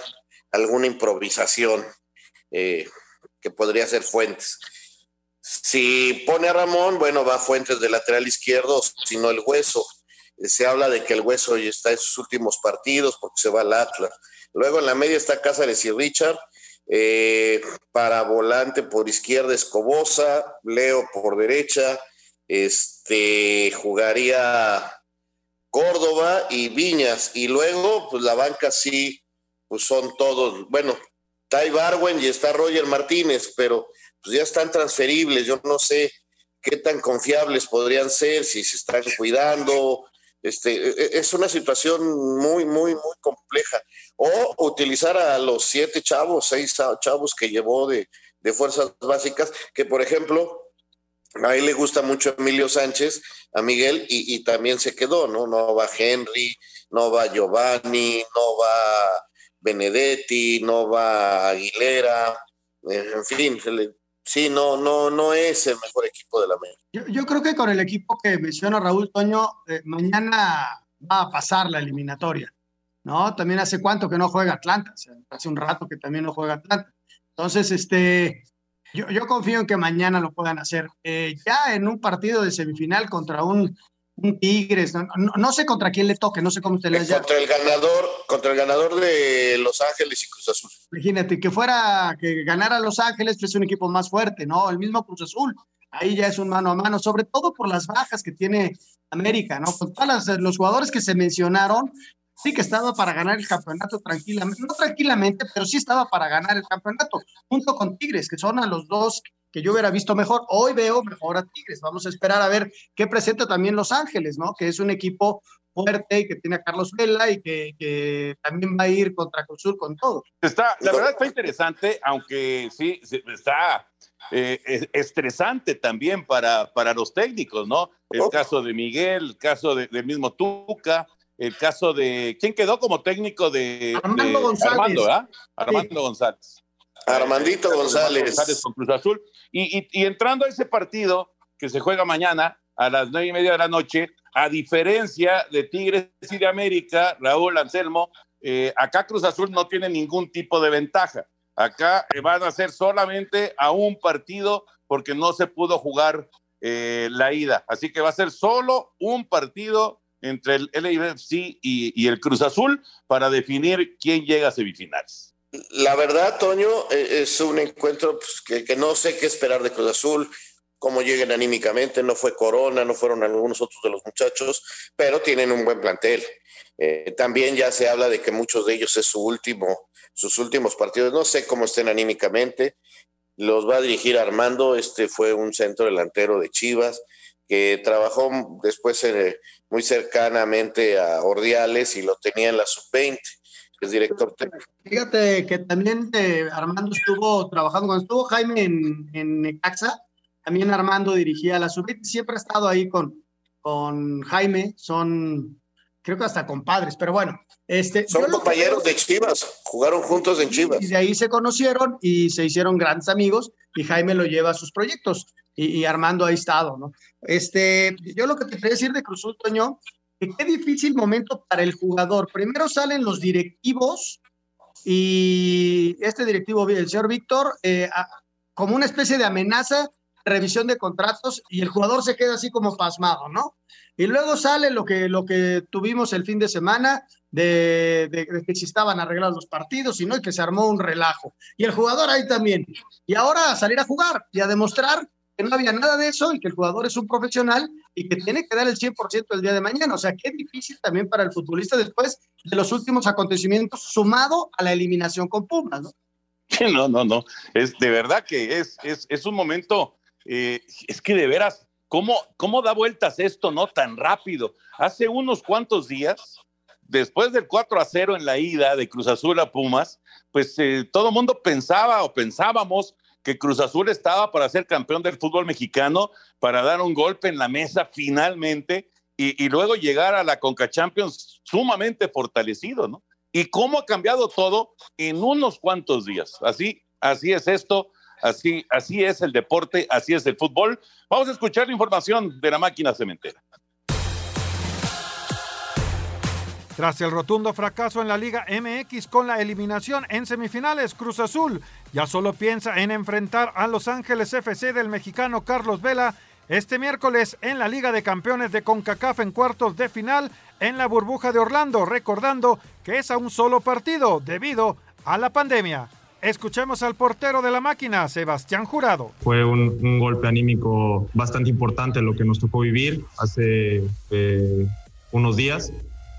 Speaker 8: alguna improvisación eh, que podría ser Fuentes. Si pone a Ramón, bueno, va Fuentes de lateral izquierdo, si no el hueso. Se habla de que el hueso ya está en sus últimos partidos porque se va al Atlas. Luego en la media está Cáceres y Richard. Eh, para volante por izquierda Escobosa, Leo por derecha, este jugaría Córdoba y Viñas, y luego pues la banca sí, pues son todos, bueno, Ty Barwen y está Roger Martínez, pero pues ya están transferibles, yo no sé qué tan confiables podrían ser, si se están cuidando, este, e- e- es una situación muy, muy, muy compleja. O utilizar a los siete chavos, seis chavos que llevó de, de fuerzas básicas, que por ejemplo, a él le gusta mucho Emilio Sánchez, a Miguel, y, también se quedó, ¿no? No va Henry, no va Giovanni, no va Benedetti, no va Aguilera, eh, en fin, sí, no, no, no es el mejor equipo de la América.
Speaker 11: Yo, creo que con el equipo que menciona Raúl Toño, eh, mañana va a pasar la eliminatoria, ¿no? También hace cuánto que no juega Atlanta, hace un rato que también no juega Atlanta. Entonces, este, yo, yo confío en que mañana lo puedan hacer. Eh, ya en un partido de semifinal contra un, un Tigres, no, no- no sé contra quién le toque, no sé cómo usted le llama.
Speaker 8: Contra el ganador, contra el ganador de Los Ángeles y Cruz Azul.
Speaker 11: Imagínate que fuera, que ganara Los Ángeles, fuese un equipo más fuerte, ¿no? El mismo Cruz Azul. Ahí ya es un mano a mano, sobre todo por las bajas que tiene América, ¿no? Con todos los jugadores que se mencionaron, sí que estaba para ganar el campeonato tranquilamente, no tranquilamente, pero sí estaba para ganar el campeonato, junto con Tigres, que son a los dos que yo hubiera visto mejor. Hoy veo mejor a Tigres. Vamos a esperar a ver qué presenta también Los Ángeles, ¿no? Que es un equipo fuerte y que tiene a Carlos Vela y que, que también va a ir contra Cruz Azul con todo.
Speaker 6: Está, la verdad está interesante, aunque sí, está eh, es- estresante también para, para los técnicos, ¿no? El caso de Miguel, el caso de- del mismo Tuca, el caso de. ¿Quién quedó como técnico de.
Speaker 11: Armando
Speaker 6: de-
Speaker 11: González.
Speaker 6: Armando, ¿ah? Armando González.
Speaker 8: Armandito
Speaker 6: Armando
Speaker 8: González.
Speaker 6: González con Cruz Azul. Y, y- y entrando a ese partido que se juega mañana, a las nueve y media de la noche, a diferencia de Tigres y de América, Raúl Anselmo, eh, acá Cruz Azul no tiene ningún tipo de ventaja. Acá eh, van a ser solamente a un partido porque no se pudo jugar eh, la ida. Así que va a ser solo un partido entre el LAFC y, y el Cruz Azul para definir quién llega a semifinales.
Speaker 8: La verdad, Toño, es un encuentro pues, que, no sé qué esperar de Cruz Azul, cómo lleguen anímicamente. No fue Corona, no fueron algunos otros de los muchachos, pero tienen un buen plantel. Eh, también ya se habla de que muchos de ellos es su último, sus últimos partidos. No sé cómo estén anímicamente. Los va a dirigir Armando. Este fue un centro delantero de Chivas que trabajó después eh, muy cercanamente a Ordiales y lo tenía en la sub-20 es director técnico.
Speaker 11: Fíjate que también eh, Armando estuvo trabajando, cuando estuvo Jaime en, en Necaxa, también Armando dirigía la sub siempre ha estado ahí con, con Jaime, son creo que hasta compadres, pero bueno. Este,
Speaker 8: son compañeros de Chivas, jugaron juntos en Chivas.
Speaker 11: Y de ahí se conocieron y se hicieron grandes amigos y Jaime lo lleva a sus proyectos y, y Armando ha estado, ¿no? Este, yo lo que te quería decir de Cruzul, Toño, qué difícil momento para el jugador. Primero salen los directivos y este directivo, el señor Víctor, eh, como una especie de amenaza, revisión de contratos y el jugador se queda así como pasmado, ¿no? Y luego sale lo que, lo que tuvimos el fin de semana de, que si estaban arreglados los partidos y no, y que se armó un relajo. Y el jugador ahí también. Y ahora a salir a jugar y a demostrar que no había nada de eso y que el jugador es un profesional y que tiene que dar el 100% el día de mañana. O sea, qué difícil también para el futbolista después de los últimos acontecimientos, sumado a la eliminación con Pumas, ¿no?
Speaker 6: No, no, no. Es de verdad que es, es, es un momento, eh, es que de veras, ¿cómo, ¿cómo da vueltas esto, no? Tan rápido. Hace unos cuantos días, después del 4 a 0 en la ida de Cruz Azul a Pumas, pues eh, todo el mundo pensaba o pensábamos que Cruz Azul estaba para ser campeón del fútbol mexicano, para dar un golpe en la mesa finalmente y, luego llegar a la Conca Champions sumamente fortalecido, ¿no? Y cómo ha cambiado todo en unos cuantos días. Así, así es esto, así, así es el deporte, así es el fútbol. Vamos a escuchar la información de la máquina cementera.
Speaker 1: Tras el rotundo fracaso en la Liga MX con la eliminación en semifinales, Cruz Azul ya solo piensa en enfrentar a Los Ángeles FC del mexicano Carlos Vela este miércoles en la Liga de Campeones de CONCACAF en cuartos de final en la burbuja de Orlando, recordando que es a un solo partido debido a la pandemia. Escuchemos al portero de la máquina, Sebastián Jurado.
Speaker 19: Fue un, un golpe anímico bastante importante lo que nos tocó vivir hace eh, unos días.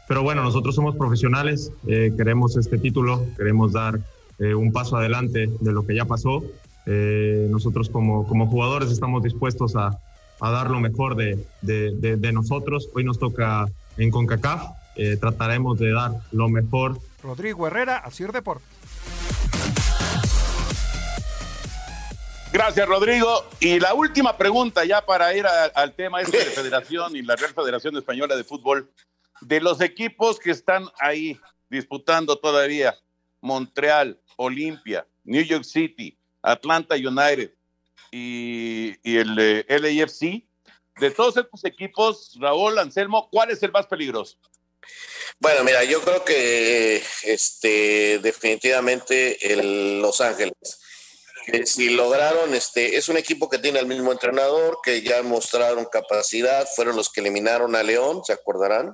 Speaker 19: Pero bueno, nosotros somos profesionales, eh, queremos este título, queremos dar eh, un paso adelante de lo que ya pasó. Eh, nosotros como, como jugadores estamos dispuestos a, a dar lo mejor de, de, de, de, nosotros. Hoy nos toca en CONCACAF, eh, trataremos de dar lo mejor.
Speaker 1: Rodrigo Herrera, Asir Deportes.
Speaker 6: Gracias, Rodrigo. Y la última pregunta ya para ir a, al tema este de Federación y la Real Federación Española de Fútbol de los equipos que están ahí disputando todavía, Montreal, Olimpia, New York City, Atlanta United y, y el eh, LAFC, de todos estos equipos, Raúl Anselmo, ¿cuál es el más peligroso?
Speaker 8: Bueno, mira, yo creo que este definitivamente el Los Ángeles. Que si lograron, este, es un equipo que tiene el mismo entrenador, que ya mostraron capacidad, fueron los que eliminaron a León, se acordarán,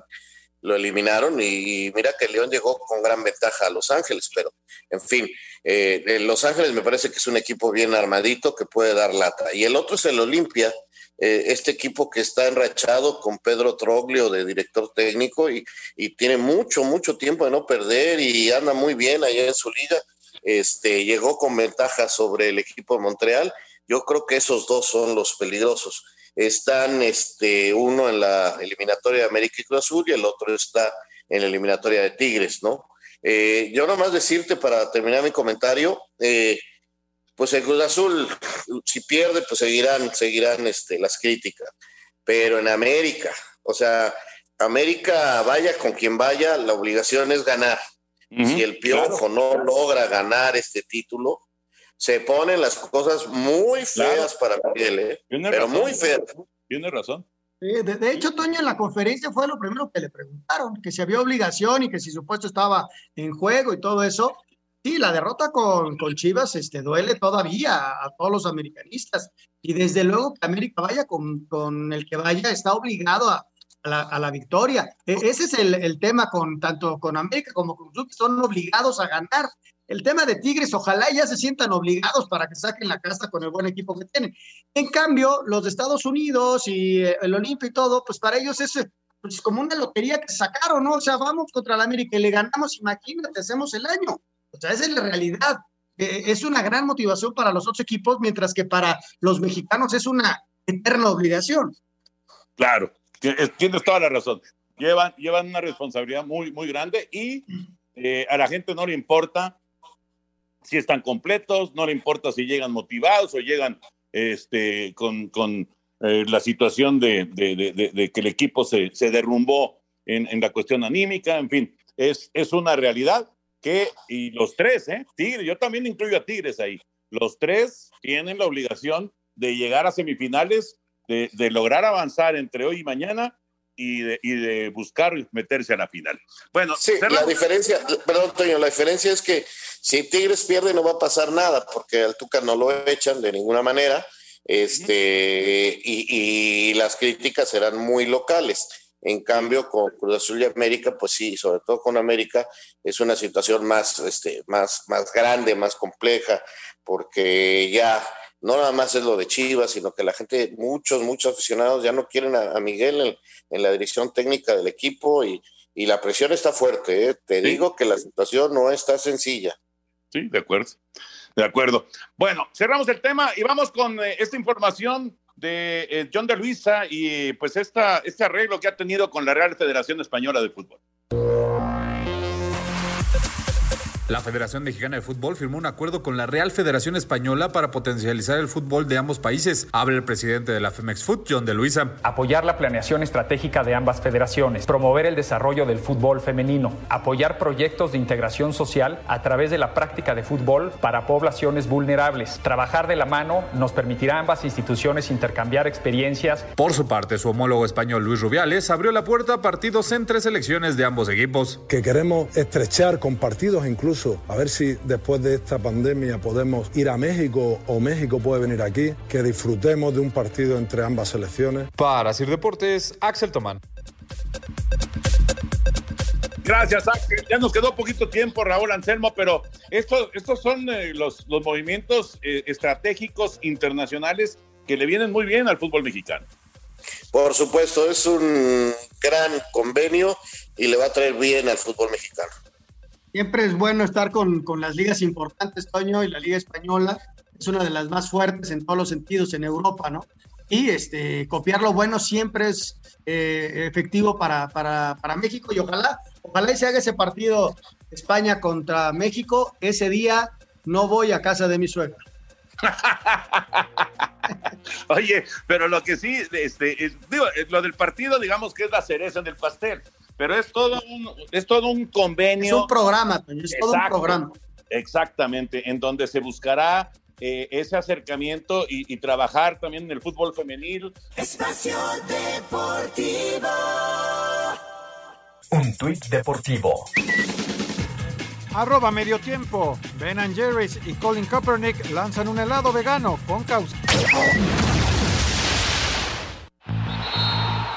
Speaker 8: lo eliminaron y, mira que León llegó con gran ventaja a Los Ángeles, pero en fin, eh, Los Ángeles me parece que es un equipo bien armadito que puede dar lata. Y el otro es el Olimpia, eh, este equipo que está enrachado con Pedro Troglio de director técnico y, y, tiene mucho, mucho tiempo de no perder y anda muy bien allá en su liga. Este, llegó con ventaja sobre el equipo de Montreal. Yo creo que esos dos son los peligrosos están este, uno en la eliminatoria de América y Cruz Azul y el otro está en la eliminatoria de Tigres, ¿no? Eh, yo nomás decirte para terminar mi comentario, eh, pues el Cruz Azul, si pierde, pues seguirán, seguirán este, las críticas, pero en América, o sea, América vaya con quien vaya, la obligación es ganar. Uh -huh, si el Piojo claro. no logra ganar este título, se ponen las cosas muy feas claro. para Miguel, ¿eh? pero razón, muy feas.
Speaker 6: Tiene razón.
Speaker 11: de, hecho, Toño, en la conferencia fue lo primero que le preguntaron, que si había obligación y que si su puesto estaba en juego y todo eso. Sí, la derrota con, con Chivas este, duele todavía a, todos los americanistas. Y desde luego que América vaya con, con el que vaya, está obligado a, a, la, victoria. E, ese es el, el, tema con tanto con América como con Club, son obligados a ganar. El tema de Tigres, ojalá ya se sientan obligados para que saquen la casa con el buen equipo que tienen. En cambio, los de Estados Unidos y eh, el Olimpia y todo, pues para ellos es pues, como una lotería que sacaron, ¿no? O sea, vamos contra la América y le ganamos, imagínate, hacemos el año. O sea, esa es la realidad. Eh, es una gran motivación para los otros equipos, mientras que para los mexicanos es una eterna obligación.
Speaker 6: Claro, tienes toda la razón. Llevan, llevan una responsabilidad muy, muy grande y eh, a la gente no le importa si están completos, no le importa si llegan motivados o llegan este, con, con eh, la situación de, de, que el equipo se, se derrumbó en, en, la cuestión anímica, en fin, es, es una realidad que, y los tres, ¿eh? Tigres, yo también incluyo a Tigres ahí, los tres tienen la obligación de llegar a semifinales, de, de lograr avanzar entre hoy y mañana y de, y de, buscar meterse a la final. Bueno,
Speaker 8: sí, la diferencia, perdón, Toño, la diferencia es que si Tigres pierde no va a pasar nada, porque al Tuca no lo echan de ninguna manera, este, y, las críticas serán muy locales. En cambio, con Cruz Azul y América, pues sí, sobre todo con América, es una situación más, este, más, más grande, más compleja, porque ya no nada más es lo de Chivas, sino que la gente, muchos, muchos aficionados ya no quieren a, Miguel en, en, la dirección técnica del equipo y, y la presión está fuerte. ¿eh? Te digo que la situación no está sencilla.
Speaker 6: Sí, de acuerdo. De acuerdo. Bueno, cerramos el tema y vamos con eh, esta información de eh, John de Luisa y pues esta, este arreglo que ha tenido con la Real Federación Española de Fútbol.
Speaker 14: La Federación Mexicana de Fútbol firmó un acuerdo con la Real Federación Española para potencializar el fútbol de ambos países. Habla el presidente de la Femex Foot, John de Luisa.
Speaker 2: Apoyar la planeación estratégica de ambas federaciones, promover el desarrollo del fútbol femenino, apoyar proyectos de integración social a través de la práctica de fútbol para poblaciones vulnerables. Trabajar de la mano nos permitirá a ambas instituciones intercambiar experiencias.
Speaker 14: Por su parte, su homólogo español Luis Rubiales abrió la puerta a partidos entre selecciones de ambos equipos.
Speaker 20: Que queremos estrechar con partidos incluso a ver si después de esta pandemia podemos ir a México o México puede venir aquí, que disfrutemos de un partido entre ambas selecciones.
Speaker 14: Para Sir Deportes, Axel Tomán.
Speaker 6: Gracias, Axel. Ya nos quedó poquito tiempo, Raúl Anselmo, pero estos, estos son eh, los, los movimientos eh, estratégicos internacionales que le vienen muy bien al fútbol mexicano.
Speaker 8: Por supuesto, es un gran convenio y le va a traer bien al fútbol mexicano
Speaker 11: siempre es bueno estar con, con, las ligas importantes, Toño, y la Liga Española es una de las más fuertes en todos los sentidos en Europa, ¿no? Y este, copiar lo bueno siempre es eh, efectivo para, para, para, México y ojalá, ojalá se haga ese partido España contra México. Ese día no voy a casa de mi suegra.
Speaker 6: Oye, pero lo que sí, este, digo, lo del partido, digamos que es la cereza del pastel pero es todo un, es todo un convenio.
Speaker 11: Es un programa, es todo un programa.
Speaker 6: Exactamente, en donde se buscará eh, ese acercamiento y, trabajar también en el fútbol femenil.
Speaker 13: Espacio Deportivo.
Speaker 9: Un tuit deportivo.
Speaker 1: Arroba medio tiempo. Ben Jerry's y Colin Kaepernick lanzan un helado vegano con causa.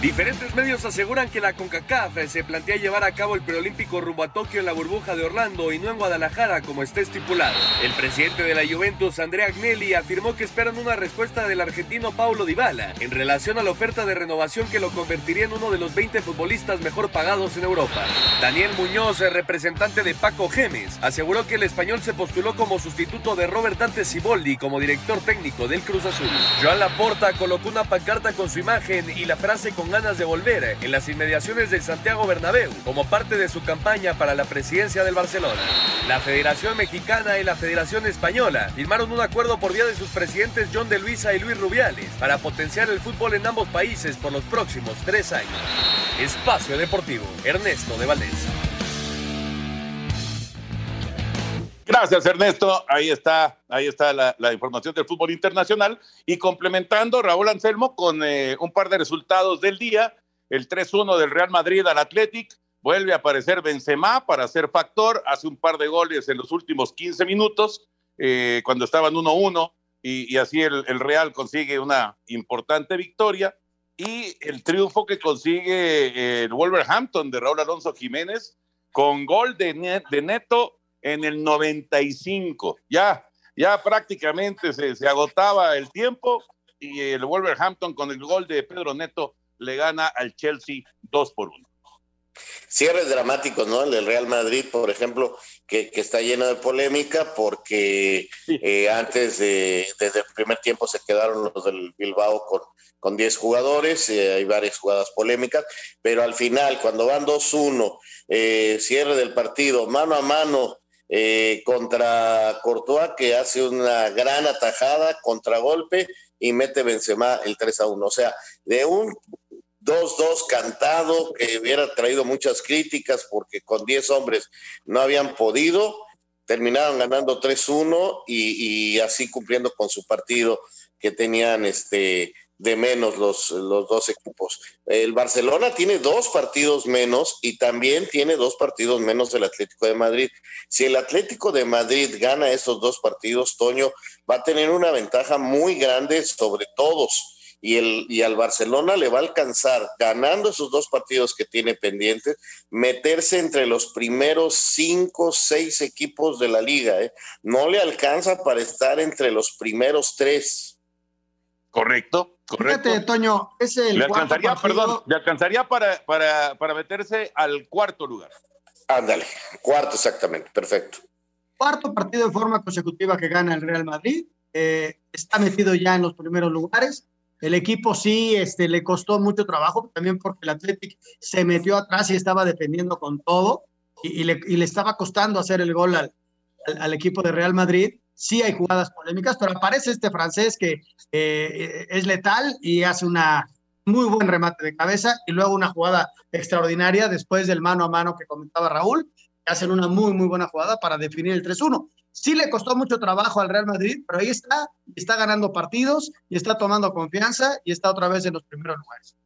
Speaker 21: Diferentes medios aseguran que la CONCACAF se plantea llevar a cabo el preolímpico rumbo a Tokio en la burbuja de Orlando y no en Guadalajara como está estipulado. El presidente de la Juventus, Andrea Agnelli, afirmó que esperan una respuesta del argentino Paulo Dybala en relación a la oferta de renovación que lo convertiría en uno de los 20 futbolistas mejor pagados en Europa. Daniel Muñoz, representante de Paco Gemes, aseguró que el español se postuló como sustituto de Robert Dante Siboldi como director técnico del Cruz Azul. Joan Laporta colocó una pancarta con su imagen y la frase con ganas de volver en las inmediaciones del Santiago Bernabéu como parte de su campaña para la presidencia del Barcelona. La Federación Mexicana y la Federación Española firmaron un acuerdo por vía de sus presidentes John de Luisa y Luis Rubiales para potenciar el fútbol en ambos países por los próximos tres años. Espacio Deportivo, Ernesto de Valdés.
Speaker 6: Gracias, Ernesto. Ahí está, ahí está la, información del fútbol internacional. Y complementando, Raúl Anselmo, con eh, un par de resultados del día, el 3-1 del Real Madrid al Athletic, vuelve a aparecer Benzema para ser factor, hace un par de goles en los últimos 15 minutos, eh, cuando estaban 1-1, y, así el, Real consigue una importante victoria. Y el triunfo que consigue el Wolverhampton de Raúl Alonso Jiménez, con gol de Neto en el 95. Ya, ya prácticamente se, se, agotaba el tiempo y el Wolverhampton con el gol de Pedro Neto le gana al Chelsea 2 por 1.
Speaker 8: Cierres dramáticos, ¿no? El del Real Madrid, por ejemplo, que, está lleno de polémica porque eh, antes de, desde el primer tiempo se quedaron los del Bilbao con, con 10 jugadores, eh, hay varias jugadas polémicas, pero al final, cuando van 2-1, eh, cierre del partido, mano a mano, eh, contra Courtois, que hace una gran atajada, contragolpe, y mete Benzema el 3 a 1. O sea, de un 2-2 cantado que hubiera traído muchas críticas porque con 10 hombres no habían podido, terminaron ganando 3-1 y, y, así cumpliendo con su partido que tenían este de menos los, los dos equipos. El Barcelona tiene dos partidos menos y también tiene dos partidos menos del Atlético de Madrid. Si el Atlético de Madrid gana esos dos partidos, Toño va a tener una ventaja muy grande sobre todos. Y, el, y al Barcelona le va a alcanzar, ganando esos dos partidos que tiene pendientes, meterse entre los primeros cinco, seis equipos de la liga. ¿eh? No le alcanza para estar entre los primeros tres.
Speaker 6: Correcto, correcto.
Speaker 11: Fíjate, Toño, es el
Speaker 6: le alcanzaría, perdón, le alcanzaría para, para, para meterse al cuarto lugar.
Speaker 8: Ándale, cuarto exactamente, perfecto.
Speaker 11: Cuarto partido de forma consecutiva que gana el Real Madrid. Eh, está metido ya en los primeros lugares. El equipo sí este, le costó mucho trabajo, también porque el Athletic se metió atrás y estaba defendiendo con todo y, le, y le, estaba costando hacer el gol al, al, equipo de Real Madrid sí hay jugadas polémicas, pero aparece este francés que eh, es letal y hace una muy buen remate de cabeza y luego una jugada extraordinaria después del mano a mano que comentaba Raúl, que hacen una muy, muy buena jugada para definir el 3-1. Sí le costó mucho trabajo al Real Madrid, pero ahí está, está ganando partidos y está tomando confianza y está otra vez en los primeros lugares.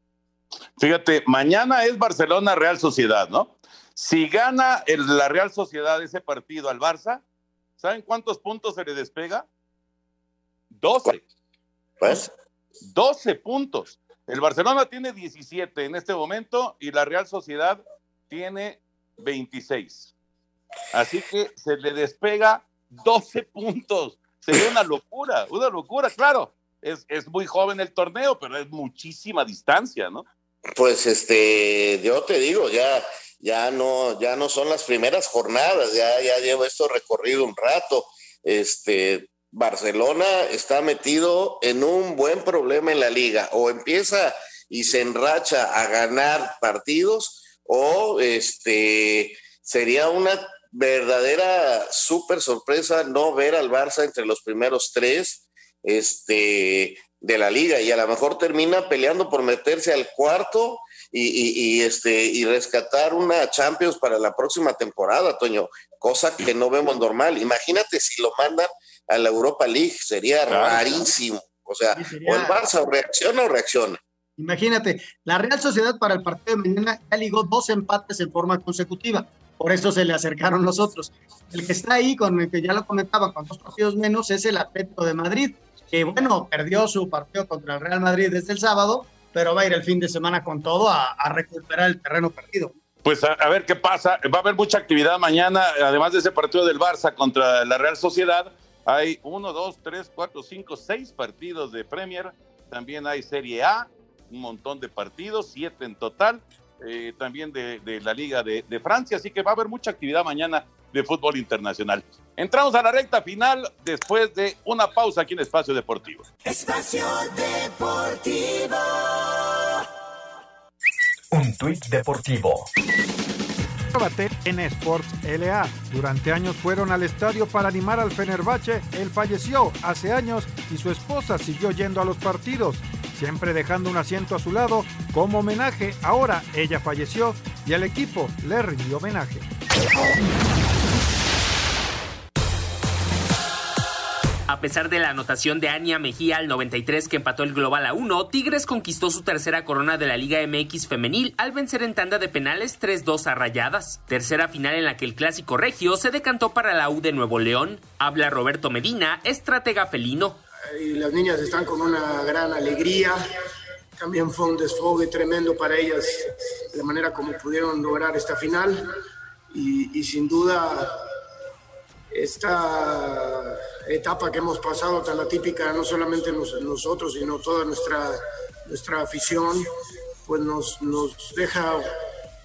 Speaker 6: Fíjate, mañana es Barcelona Real Sociedad, ¿no? Si gana el, la Real Sociedad ese partido al Barça, ¿Saben cuántos puntos se le despega? 12.
Speaker 8: Pues
Speaker 6: 12 puntos. El Barcelona tiene 17 en este momento y la Real Sociedad tiene 26. Así que se le despega 12 puntos. Sería una locura, una locura, claro. Es, es muy joven el torneo, pero es muchísima distancia, ¿no?
Speaker 8: Pues este, yo te digo, ya ya no, ya no son las primeras jornadas, ya, ya llevo esto recorrido un rato. Este, Barcelona está metido en un buen problema en la liga, o empieza y se enracha a ganar partidos, o este sería una verdadera súper sorpresa no ver al Barça entre los primeros tres este, de la liga y a lo mejor termina peleando por meterse al cuarto y, este, y rescatar una Champions para la próxima temporada, Toño, cosa que no vemos normal. Imagínate si lo mandan a la Europa League, sería rarísimo. O sea, o el Barça reacciona o reacciona.
Speaker 11: Imagínate, la Real Sociedad para el partido de mañana ya ligó dos empates en forma consecutiva. Por eso se le acercaron los otros. El que está ahí, con el que ya lo comentaba, con dos partidos menos, es el Atlético de Madrid, que bueno, perdió su partido contra el Real Madrid desde el sábado, pero va a ir el fin de semana con todo a, recuperar el terreno perdido.
Speaker 6: Pues a, ver qué pasa. Va a haber mucha actividad mañana, además de ese partido del Barça contra la Real Sociedad. Hay uno, dos, tres, cuatro, cinco, seis partidos de Premier. También hay Serie A, un montón de partidos, siete en total. Eh, también de, la Liga de, de Francia. Así que va a haber mucha actividad mañana de fútbol internacional. Entramos a la recta final después de una pausa aquí en Espacio Deportivo.
Speaker 13: Espacio Deportivo.
Speaker 9: Un tuit deportivo.
Speaker 1: En Sports LA. Durante años fueron al estadio para animar al Fenerbahce. Él falleció hace años y su esposa siguió yendo a los partidos, siempre dejando un asiento a su lado como homenaje. Ahora ella falleció y al equipo le rindió homenaje.
Speaker 22: Pesar de la anotación de Ania Mejía al 93 que empató el global a 1, Tigres conquistó su tercera corona de la Liga MX femenil al vencer en tanda de penales 3-2 a Rayadas. Tercera final en la que el clásico regio se decantó para la U de Nuevo León. Habla Roberto Medina, estratega felino.
Speaker 4: Y las niñas están con una gran alegría. También fue un desfogue tremendo para ellas la manera como pudieron lograr esta final. Y sin duda esta etapa que hemos pasado tan atípica, no solamente nosotros, sino toda nuestra, nuestra afición, pues nos, nos deja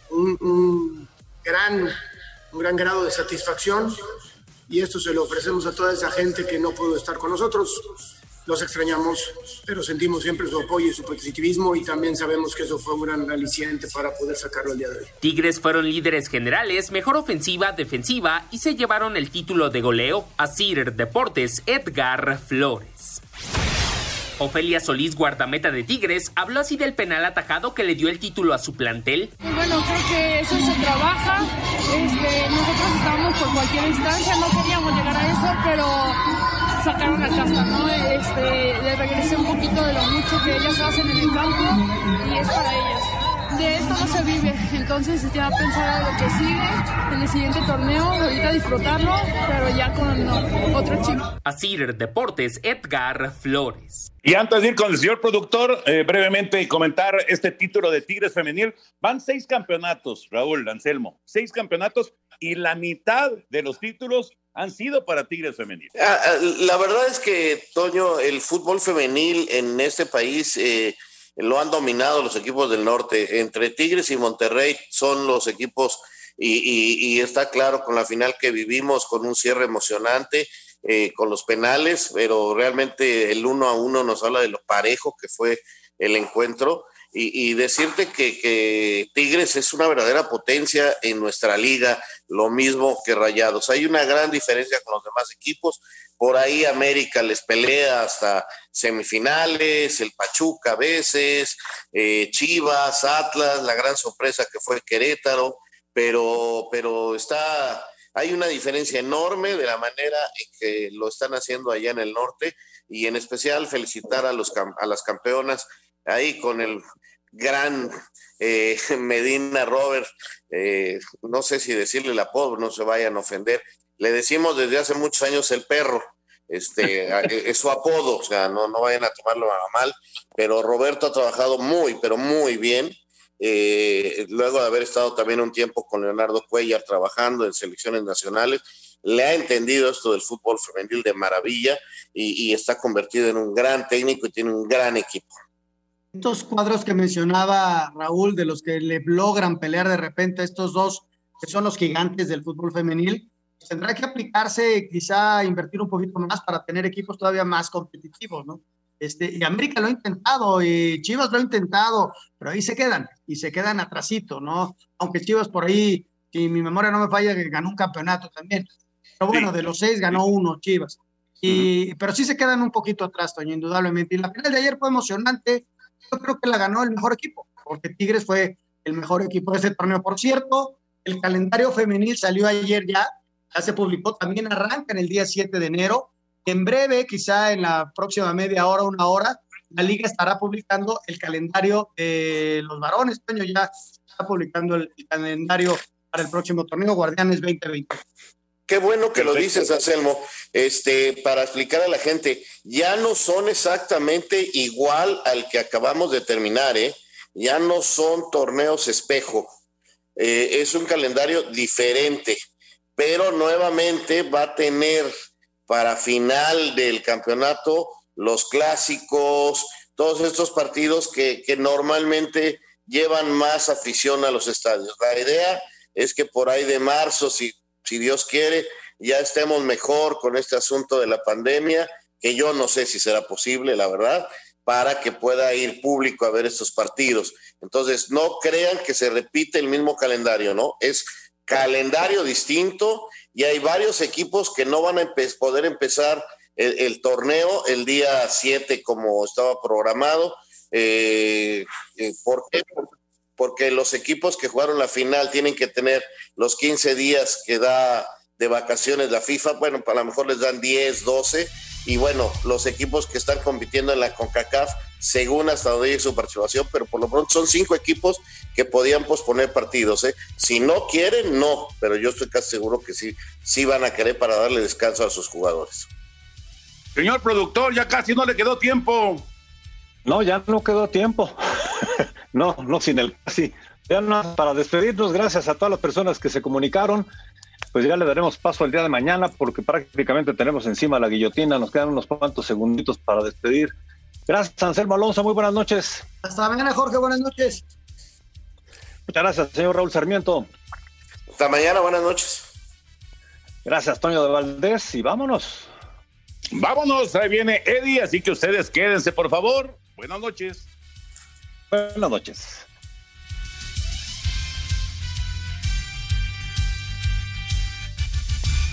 Speaker 4: un, un, gran, un gran grado de satisfacción. Y esto se lo ofrecemos a toda esa gente que no pudo estar con nosotros los extrañamos, pero sentimos siempre su apoyo y su positivismo y también sabemos que eso fue un gran aliciente para poder sacarlo el día de hoy.
Speaker 22: Tigres fueron líderes generales, mejor ofensiva, defensiva y se llevaron el título de goleo a Cider Deportes Edgar Flores. Ofelia Solís, guardameta de Tigres, habló así del penal atajado que le dio el título a su plantel.
Speaker 23: Bueno, creo que eso se trabaja. Este, nosotros estábamos por cualquier instancia, no queríamos llegar a eso, pero sacaron la casta, ¿no? Este, le regresé un poquito de lo mucho que ellas hacen en el campo y es para ellas. De esto no se vive, entonces ya pensar a lo que sigue en el siguiente torneo, ahorita disfrutarlo, pero ya con otro chico.
Speaker 22: Asir Deportes, Edgar Flores.
Speaker 6: Y antes de ir con el señor productor, eh, brevemente comentar este título de Tigres Femenil. Van seis campeonatos, Raúl Anselmo, seis campeonatos y la mitad de los títulos han sido para Tigres Femenil.
Speaker 8: Ah, ah, la verdad es que, Toño, el fútbol femenil en este país eh, lo han dominado los equipos del norte. Entre Tigres y Monterrey son los equipos, y, está claro con la final que vivimos, con un cierre emocionante. Eh, con los penales, pero realmente el uno a uno nos habla de lo parejo que fue el encuentro y, decirte que, Tigres es una verdadera potencia en nuestra liga, lo mismo que Rayados. Hay una gran diferencia con los demás equipos. Por ahí América les pelea hasta semifinales, el Pachuca a veces, eh, Chivas, Atlas, la gran sorpresa que fue Querétaro, pero, pero está, hay una diferencia enorme de la manera en que lo están haciendo allá en el norte y en especial felicitar a, los, a las campeonas ahí con el gran eh, Medina Robert, eh, no sé si decirle la pobre, no se vayan a ofender, le decimos desde hace muchos años el perro, este, es su apodo, o sea, no, no vayan a tomarlo mal, pero Roberto ha trabajado muy, pero muy bien. Eh, luego de haber estado también un tiempo con Leonardo Cuellar trabajando en selecciones nacionales, le ha entendido esto del fútbol femenil de maravilla y está convertido en un gran técnico y tiene un gran equipo
Speaker 11: estos cuadros que mencionaba Raúl, de los que le logran pelear de repente estos dos, que son los gigantes del fútbol femenil, pues tendrá que aplicarse, quizá invertir un poquito más para tener equipos todavía más competitivos, ¿no? Este, y América lo ha intentado, y Chivas lo ha intentado, pero ahí se quedan, y se quedan atrasito, ¿no? Aunque Chivas por ahí, si mi memoria no me falla, ganó un campeonato también. Pero bueno, de los seis ganó uno Chivas. Y, Pero sí se quedan un poquito atrás, Toño, indudablemente. Y la final de ayer fue emocionante, yo creo que la ganó el mejor equipo, porque Tigres fue el mejor equipo de ese torneo. Por cierto, el calendario femenil salió ayer ya, ya se publicó, también arranca en el día 7 de enero. En breve, quizá en la próxima media hora, una hora, la liga estará publicando el calendario de los varones. Este año ya está publicando el, calendario para el próximo torneo Guardianes 2020.
Speaker 8: Qué bueno que lo dices, Anselmo. Este, para explicar a la gente, ya no son exactamente igual al que acabamos de terminar, ¿eh? Ya no son torneos espejo. Eh, es un calendario diferente, pero nuevamente va a tener para final del campeonato los clásicos, todos estos partidos que, que normalmente llevan más afición a los estadios. La idea es que por ahí de marzo, si si Dios quiere, ya estemos mejor con este asunto de la pandemia, que yo no sé si será posible, la verdad, para que pueda ir público a ver estos partidos. Entonces, no crean que se repite el mismo calendario, ¿no? Es calendario distinto y hay varios equipos que no van a poder empezar el, torneo el día 7 como estaba programado. Eh, eh, ¿Por qué? porque los equipos que jugaron la final tienen que tener los 15 días que da de vacaciones la FIFA, bueno, a lo mejor les dan 10, 12, y bueno, los equipos que están compitiendo en la CONCACAF, según hasta donde llegue su participación, pero por lo pronto son cinco equipos que podían posponer partidos. ¿eh? Si no quieren, no, pero yo estoy casi seguro que sí, sí van a querer para darle descanso a sus jugadores.
Speaker 6: Señor productor, ya casi no le quedó tiempo.
Speaker 24: No, ya no quedó tiempo. no, no sin el casi. Ya no, para despedirnos, gracias a todas las personas que se comunicaron. Pues ya le daremos paso el día de mañana porque prácticamente tenemos encima la guillotina. Nos quedan unos cuantos segunditos para despedir. Gracias, Anselmo Alonso. Muy buenas noches.
Speaker 11: Hasta mañana, Jorge. Buenas noches.
Speaker 24: Muchas gracias, señor Raúl Sarmiento.
Speaker 8: Hasta mañana. Buenas noches.
Speaker 24: Gracias, Toño de Valdés. Y vámonos.
Speaker 6: Vámonos. Ahí viene Eddie. Así que ustedes quédense, por favor. Buenas noches.
Speaker 24: Buenas noches.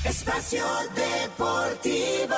Speaker 13: Espacio Deportivo.